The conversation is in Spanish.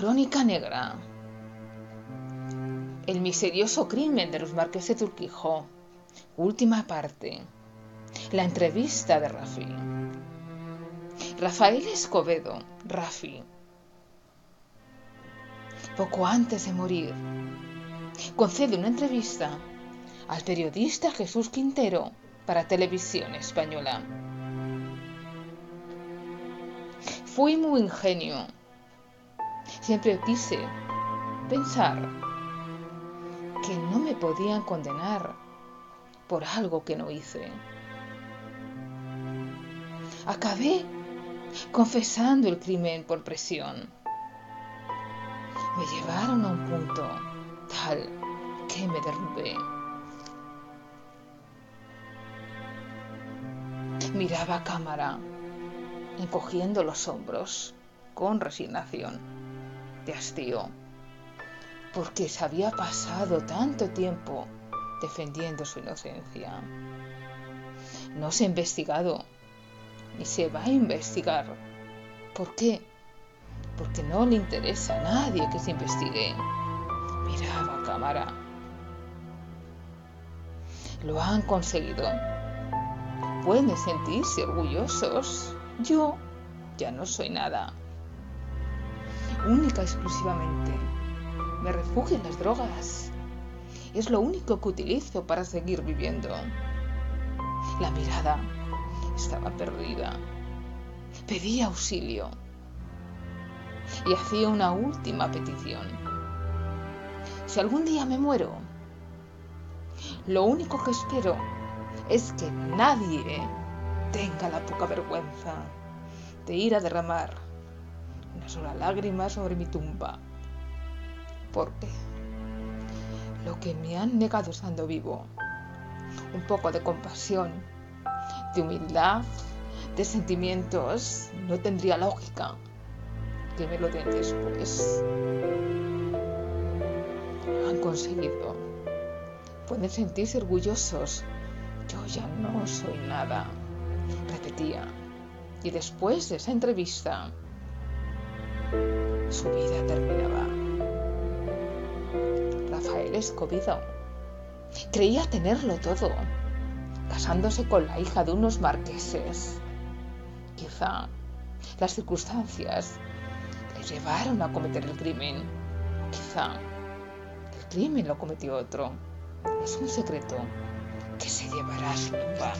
Crónica Negra. El misterioso crimen de los marqueses de Turquijo. Última parte. La entrevista de Rafi. Rafael Escobedo, Rafi. Poco antes de morir, concede una entrevista al periodista Jesús Quintero para Televisión Española. Fui muy ingenio Siempre quise pensar que no me podían condenar por algo que no hice. Acabé confesando el crimen por presión. Me llevaron a un punto tal que me derrumbé. Miraba a cámara, encogiendo los hombros con resignación de hastío, porque se había pasado tanto tiempo defendiendo su inocencia. No se ha investigado, ni se va a investigar. ¿Por qué? Porque no le interesa a nadie que se investigue. Miraba cámara. Lo han conseguido. Pueden sentirse orgullosos. Yo ya no soy nada única exclusivamente. Me refugio en las drogas. Es lo único que utilizo para seguir viviendo. La mirada estaba perdida. Pedía auxilio. Y hacía una última petición. Si algún día me muero, lo único que espero es que nadie tenga la poca vergüenza de ir a derramar una sola lágrima sobre mi tumba. Porque lo que me han negado estando vivo, un poco de compasión, de humildad, de sentimientos, no tendría lógica que me lo den después. han conseguido. Pueden sentirse orgullosos. Yo ya no soy nada. Repetía. Y después de esa entrevista, su vida terminaba. Rafael Escobido creía tenerlo todo, casándose con la hija de unos marqueses. Quizá las circunstancias le llevaron a cometer el crimen. Quizá el crimen lo cometió otro. Es un secreto que se llevará a su tumba.